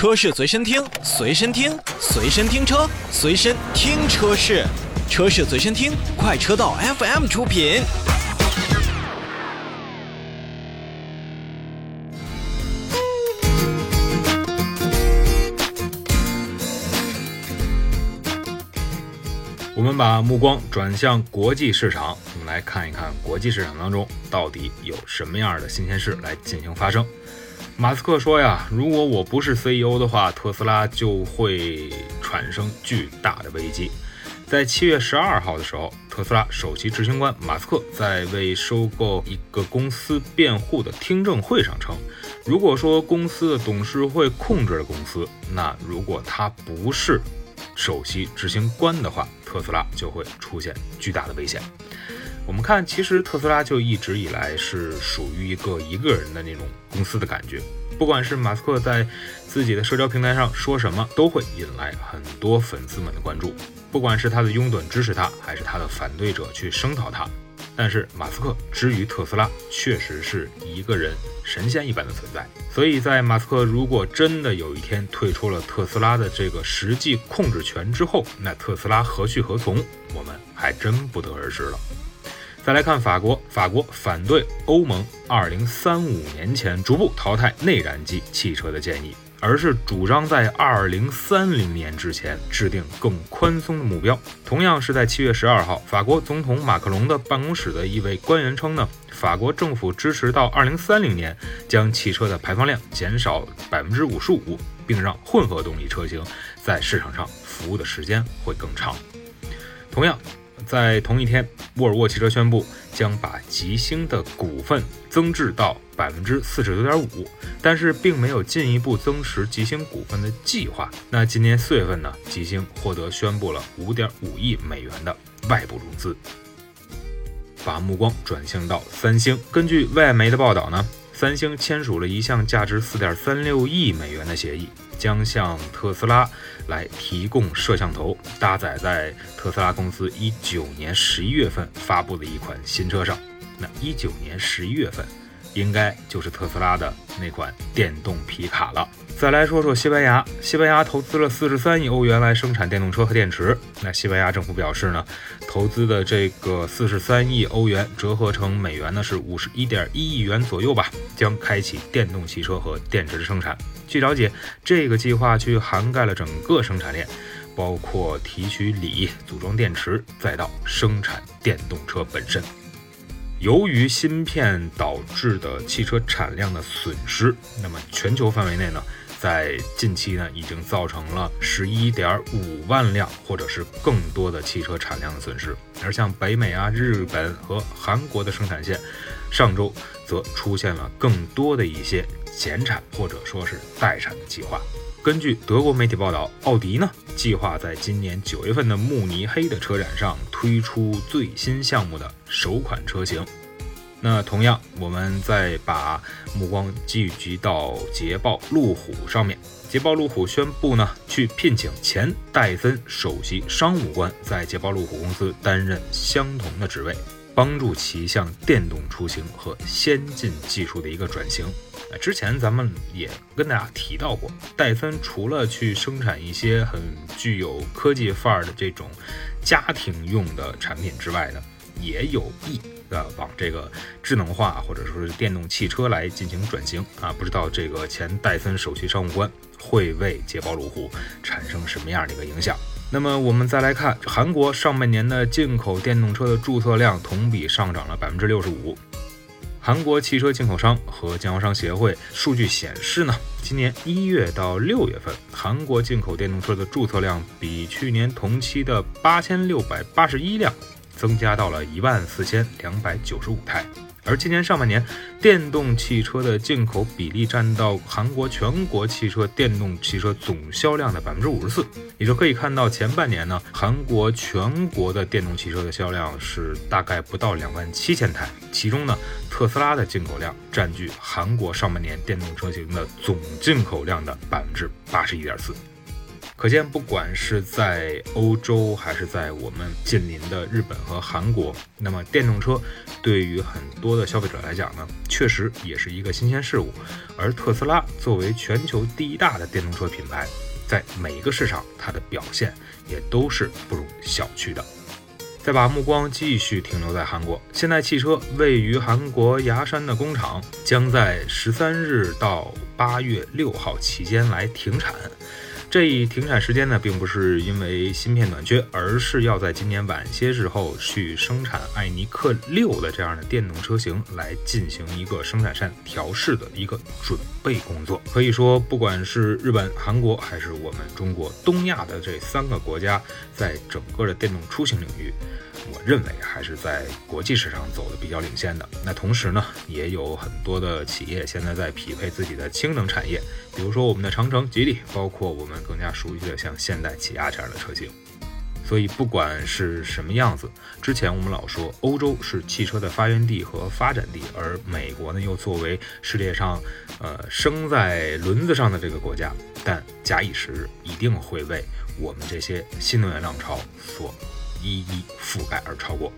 车市随身听，随身听，随身听车，随身听车市，车市随身听，快车道 FM 出品。我们把目光转向国际市场，我们来看一看国际市场当中到底有什么样的新鲜事来进行发生。马斯克说呀，如果我不是 CEO 的话，特斯拉就会产生巨大的危机。在七月十二号的时候，特斯拉首席执行官马斯克在为收购一个公司辩护的听证会上称，如果说公司的董事会控制了公司，那如果他不是首席执行官的话，特斯拉就会出现巨大的危险。我们看，其实特斯拉就一直以来是属于一个一个人的那种公司的感觉。不管是马斯克在自己的社交平台上说什么，都会引来很多粉丝们的关注。不管是他的拥趸支持他，还是他的反对者去声讨他，但是马斯克之于特斯拉，确实是一个人神仙一般的存在。所以在马斯克如果真的有一天退出了特斯拉的这个实际控制权之后，那特斯拉何去何从，我们还真不得而知了。再来看法国，法国反对欧盟二零三五年前逐步淘汰内燃机汽车的建议，而是主张在二零三零年之前制定更宽松的目标。同样是在七月十二号，法国总统马克龙的办公室的一位官员称呢，法国政府支持到二零三零年将汽车的排放量减少百分之五十五，并让混合动力车型在市场上服务的时间会更长。同样。在同一天，沃尔沃汽车宣布将把吉星的股份增至到百分之四十九点五，但是并没有进一步增持吉星股份的计划。那今年四月份呢，吉星获得宣布了五点五亿美元的外部融资。把目光转向到三星，根据外媒的报道呢。三星签署了一项价值四点三六亿美元的协议，将向特斯拉来提供摄像头，搭载在特斯拉公司一九年十一月份发布的一款新车上。那一九年十一月份。应该就是特斯拉的那款电动皮卡了。再来说说西班牙，西班牙投资了四十三亿欧元来生产电动车和电池。那西班牙政府表示呢，投资的这个四十三亿欧元折合成美元呢是五十一点一亿元左右吧，将开启电动汽车和电池的生产。据了解，这个计划去涵盖了整个生产链，包括提取锂、组装电池，再到生产电动车本身。由于芯片导致的汽车产量的损失，那么全球范围内呢，在近期呢，已经造成了十一点五万辆或者是更多的汽车产量的损失。而像北美啊、日本和韩国的生产线，上周则出现了更多的一些减产或者说是待产的计划。根据德国媒体报道，奥迪呢计划在今年九月份的慕尼黑的车展上推出最新项目的首款车型。那同样，我们再把目光聚集到捷豹路虎上面。捷豹路虎宣布呢，去聘请前戴森首席商务官，在捷豹路虎公司担任相同的职位，帮助其向电动出行和先进技术的一个转型。之前咱们也跟大家提到过，戴森除了去生产一些很具有科技范儿的这种家庭用的产品之外呢，也有意的往这个智能化或者说是电动汽车来进行转型啊。不知道这个前戴森首席商务官会为捷豹路虎产生什么样的一个影响？那么我们再来看韩国上半年的进口电动车的注册量同比上涨了百分之六十五。韩国汽车进口商和经销商协会数据显示呢，今年一月到六月份，韩国进口电动车的注册量比去年同期的八千六百八十一辆，增加到了一万四千两百九十五台。而今年上半年，电动汽车的进口比例占到韩国全国汽车电动汽车总销量的百分之五十四。也就可以看到，前半年呢，韩国全国的电动汽车的销量是大概不到两万七千台，其中呢，特斯拉的进口量占据韩国上半年电动车型的总进口量的百分之八十一点四。可见，不管是在欧洲还是在我们近邻的日本和韩国，那么电动车对于很多的消费者来讲呢，确实也是一个新鲜事物。而特斯拉作为全球第一大的电动车品牌，在每一个市场它的表现也都是不容小觑的。再把目光继续停留在韩国，现代汽车位于韩国牙山的工厂将在十三日到八月六号期间来停产。这一停产时间呢，并不是因为芯片短缺，而是要在今年晚些时候去生产艾尼克六的这样的电动车型，来进行一个生产线调试的一个准备工作。可以说，不管是日本、韩国，还是我们中国、东亚的这三个国家，在整个的电动出行领域。我认为还是在国际市场走的比较领先的。那同时呢，也有很多的企业现在在匹配自己的氢能产业，比如说我们的长城、吉利，包括我们更加熟悉的像现代、起亚这样的车型。所以不管是什么样子，之前我们老说欧洲是汽车的发源地和发展地，而美国呢又作为世界上呃生在轮子上的这个国家，但假以时日，一定会为我们这些新能源浪潮所。一一覆盖而超过。